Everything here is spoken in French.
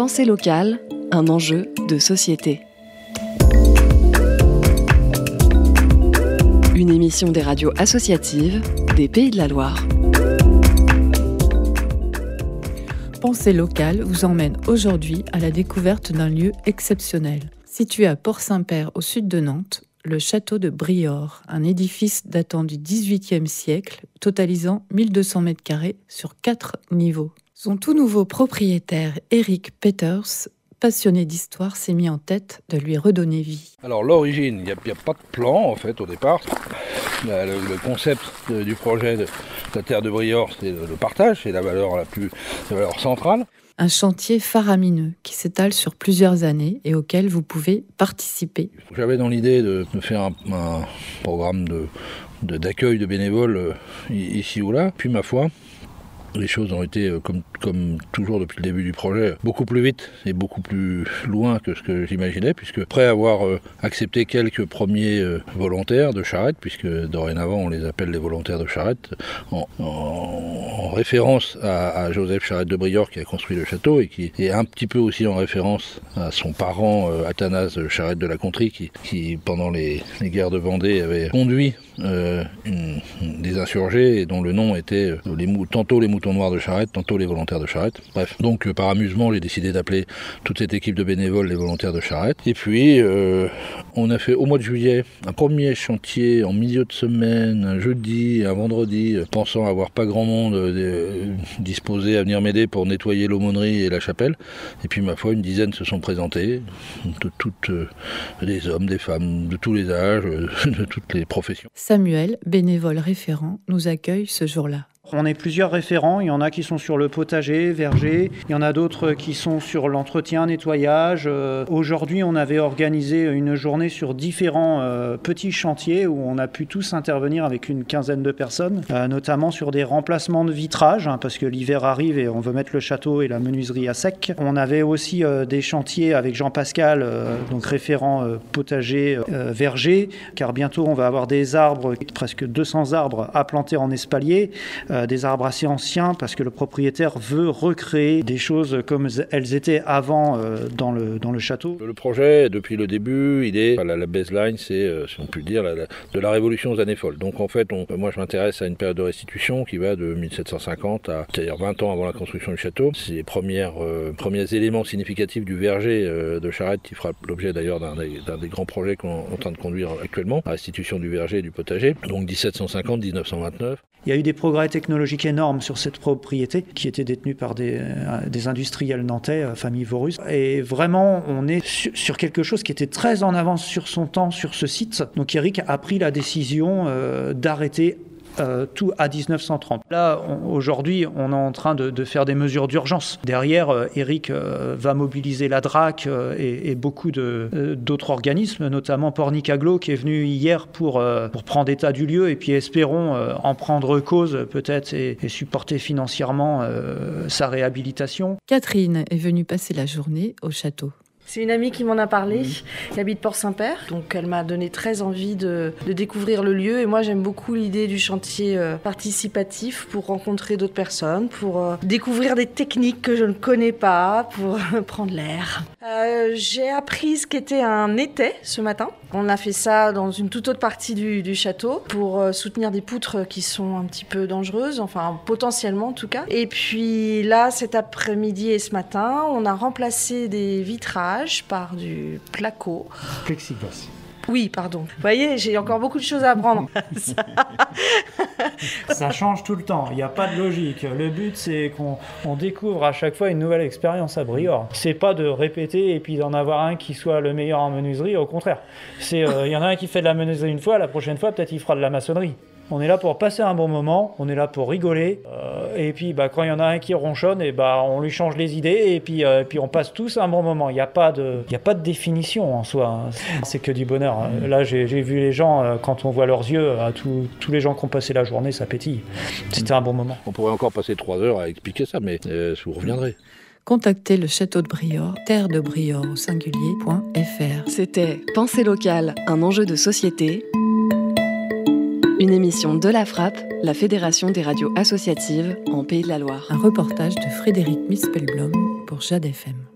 Pensée locale, un enjeu de société. Une émission des radios associatives des Pays de la Loire. Pensée locale vous emmène aujourd'hui à la découverte d'un lieu exceptionnel. Situé à Port-Saint-Père au sud de Nantes, le château de Briord, un édifice datant du XVIIIe siècle, totalisant 1200 mètres carrés sur quatre niveaux. Son tout nouveau propriétaire, Eric Peters, passionné d'histoire, s'est mis en tête de lui redonner vie. Alors l'origine, il n'y a, pas de plan en fait au départ. Le, concept du projet de la terre de Briord, c'est le partage, c'est la valeur la plus la valeur centrale. Un chantier faramineux qui s'étale sur plusieurs années et auquel vous pouvez participer. J'avais dans l'idée de, faire un, programme de, d'accueil de, bénévoles euh, ici ou là. Puis ma foi, les choses ont été, euh, comme, comme toujours depuis le début du projet, beaucoup plus vite et beaucoup plus loin que ce que j'imaginais, puisque après avoir euh, accepté quelques premiers euh, volontaires de charrette, puisque dorénavant on les appelle les volontaires de charrette, en, référence à, Joseph Charrette de Briord qui a construit le château et qui est un petit peu aussi en référence à son parent Athanase Charrette de la Contrie, qui, pendant les, guerres de Vendée avait conduit des insurgés et dont le nom était tantôt les moutons noirs de charrette, tantôt les volontaires de charrette. Bref, donc euh, par amusement, j'ai décidé d'appeler toute cette équipe de bénévoles les volontaires de charrette. Et puis, euh, on a fait au mois de juillet un premier chantier en milieu de semaine, un jeudi, un vendredi, euh, pensant avoir pas grand monde disposé à venir m'aider pour nettoyer l'aumônerie et la chapelle. Et puis, ma foi, une dizaine se sont présentés, de toutes les hommes, des femmes, de tous les âges, de toutes les professions. Samuel, bénévole référent, nous accueille ce jour-là. On est plusieurs référents. Il y en a qui sont sur le potager, verger. Il y en a d'autres qui sont sur l'entretien, nettoyage. Euh, aujourd'hui, on avait organisé une journée sur différents euh, petits chantiers où on a pu tous intervenir avec une quinzaine de personnes, euh, notamment sur des remplacements de vitrage, hein, parce que l'hiver arrive et on veut mettre le château et la menuiserie à sec. On avait aussi des chantiers avec Jean-Pascal, donc référent potager, verger, car bientôt on va avoir des arbres, presque 200 arbres à planter en espalier. Euh, des arbres assez anciens parce que le propriétaire veut recréer des choses comme elles étaient avant euh, dans, le, dans le château. Le projet, depuis le début, il est, la, la baseline, c'est, euh, si on peut le dire, de la révolution aux années folles. Donc en fait, moi je m'intéresse à une période de restitution qui va de 1750 à, c'est-à-dire 20 ans avant la construction du château. C'est les premières, premiers éléments significatifs du verger de Charette qui fera l'objet d'ailleurs d'un, des grands projets qu'on est en train de conduire actuellement, la restitution du verger et du potager. Donc 1750-1929. Il y a eu des progrès technologiques énormes sur cette propriété qui était détenue par des, euh, industriels nantais, euh, famille Vorus. Et vraiment, on est sur, quelque chose qui était très en avance sur son temps sur ce site. Donc Eric a pris la décision euh, d'arrêter euh, tout à 1930. Là, aujourd'hui, on est en train de, faire des mesures d'urgence. Derrière, euh, Eric euh, va mobiliser la DRAC et, beaucoup d'autres organismes, notamment Pornicaglo, qui est venu hier pour, prendre état du lieu et puis espérons en prendre cause peut-être et, supporter financièrement sa réhabilitation. Catherine est venue passer la journée au château. C'est une amie qui m'en a parlé, qui habite Port-Saint-Père. Donc elle m'a donné très envie de, découvrir le lieu. Et moi j'aime beaucoup l'idée du chantier euh, participatif pour rencontrer d'autres personnes, pour euh, découvrir des techniques que je ne connais pas, pour prendre l'air. Euh, j'ai appris ce qu'était un étai ce matin. On a fait ça dans une toute autre partie du, du château pour soutenir des poutres qui sont un petit peu dangereuses, enfin potentiellement en tout cas. Et puis là, cet après-midi et ce matin, on a remplacé des vitrages par du placo. Plexiglas. Oui, pardon. Vous voyez, j'ai encore beaucoup de choses à apprendre. Ça change tout le temps, il n'y a pas de logique. Le but, c'est qu'on découvre à chaque fois une nouvelle expérience à Briord. C'est pas de répéter et puis d'en avoir un qui soit le meilleur en menuiserie, au contraire. Euh, il y en a un qui fait de la menuiserie une fois, la prochaine fois, peut-être il fera de la maçonnerie. On est là pour passer un bon moment, on est là pour rigoler. Euh, et puis bah, quand il y en a un qui ronchonne, et bah, on lui change les idées et puis, euh, puis on passe tous un bon moment. Il n'y a, pas de, a pas de définition en soi. Hein. C'est que du bonheur. Hein. Là, j'ai vu les gens, euh, quand on voit leurs yeux, tous les gens qui ont passé la journée, ça pétille. C'était un bon moment. On pourrait encore passer trois heures à expliquer ça, mais vous reviendrez contactez le château de Briord, terre de Briord au singulier.fr. C'était Pensée locale, un enjeu de société une émission de la Frappe, la Fédération des radios associatives en Pays de la Loire. Un reportage de Frédéric Mispelblom pour Jade FM.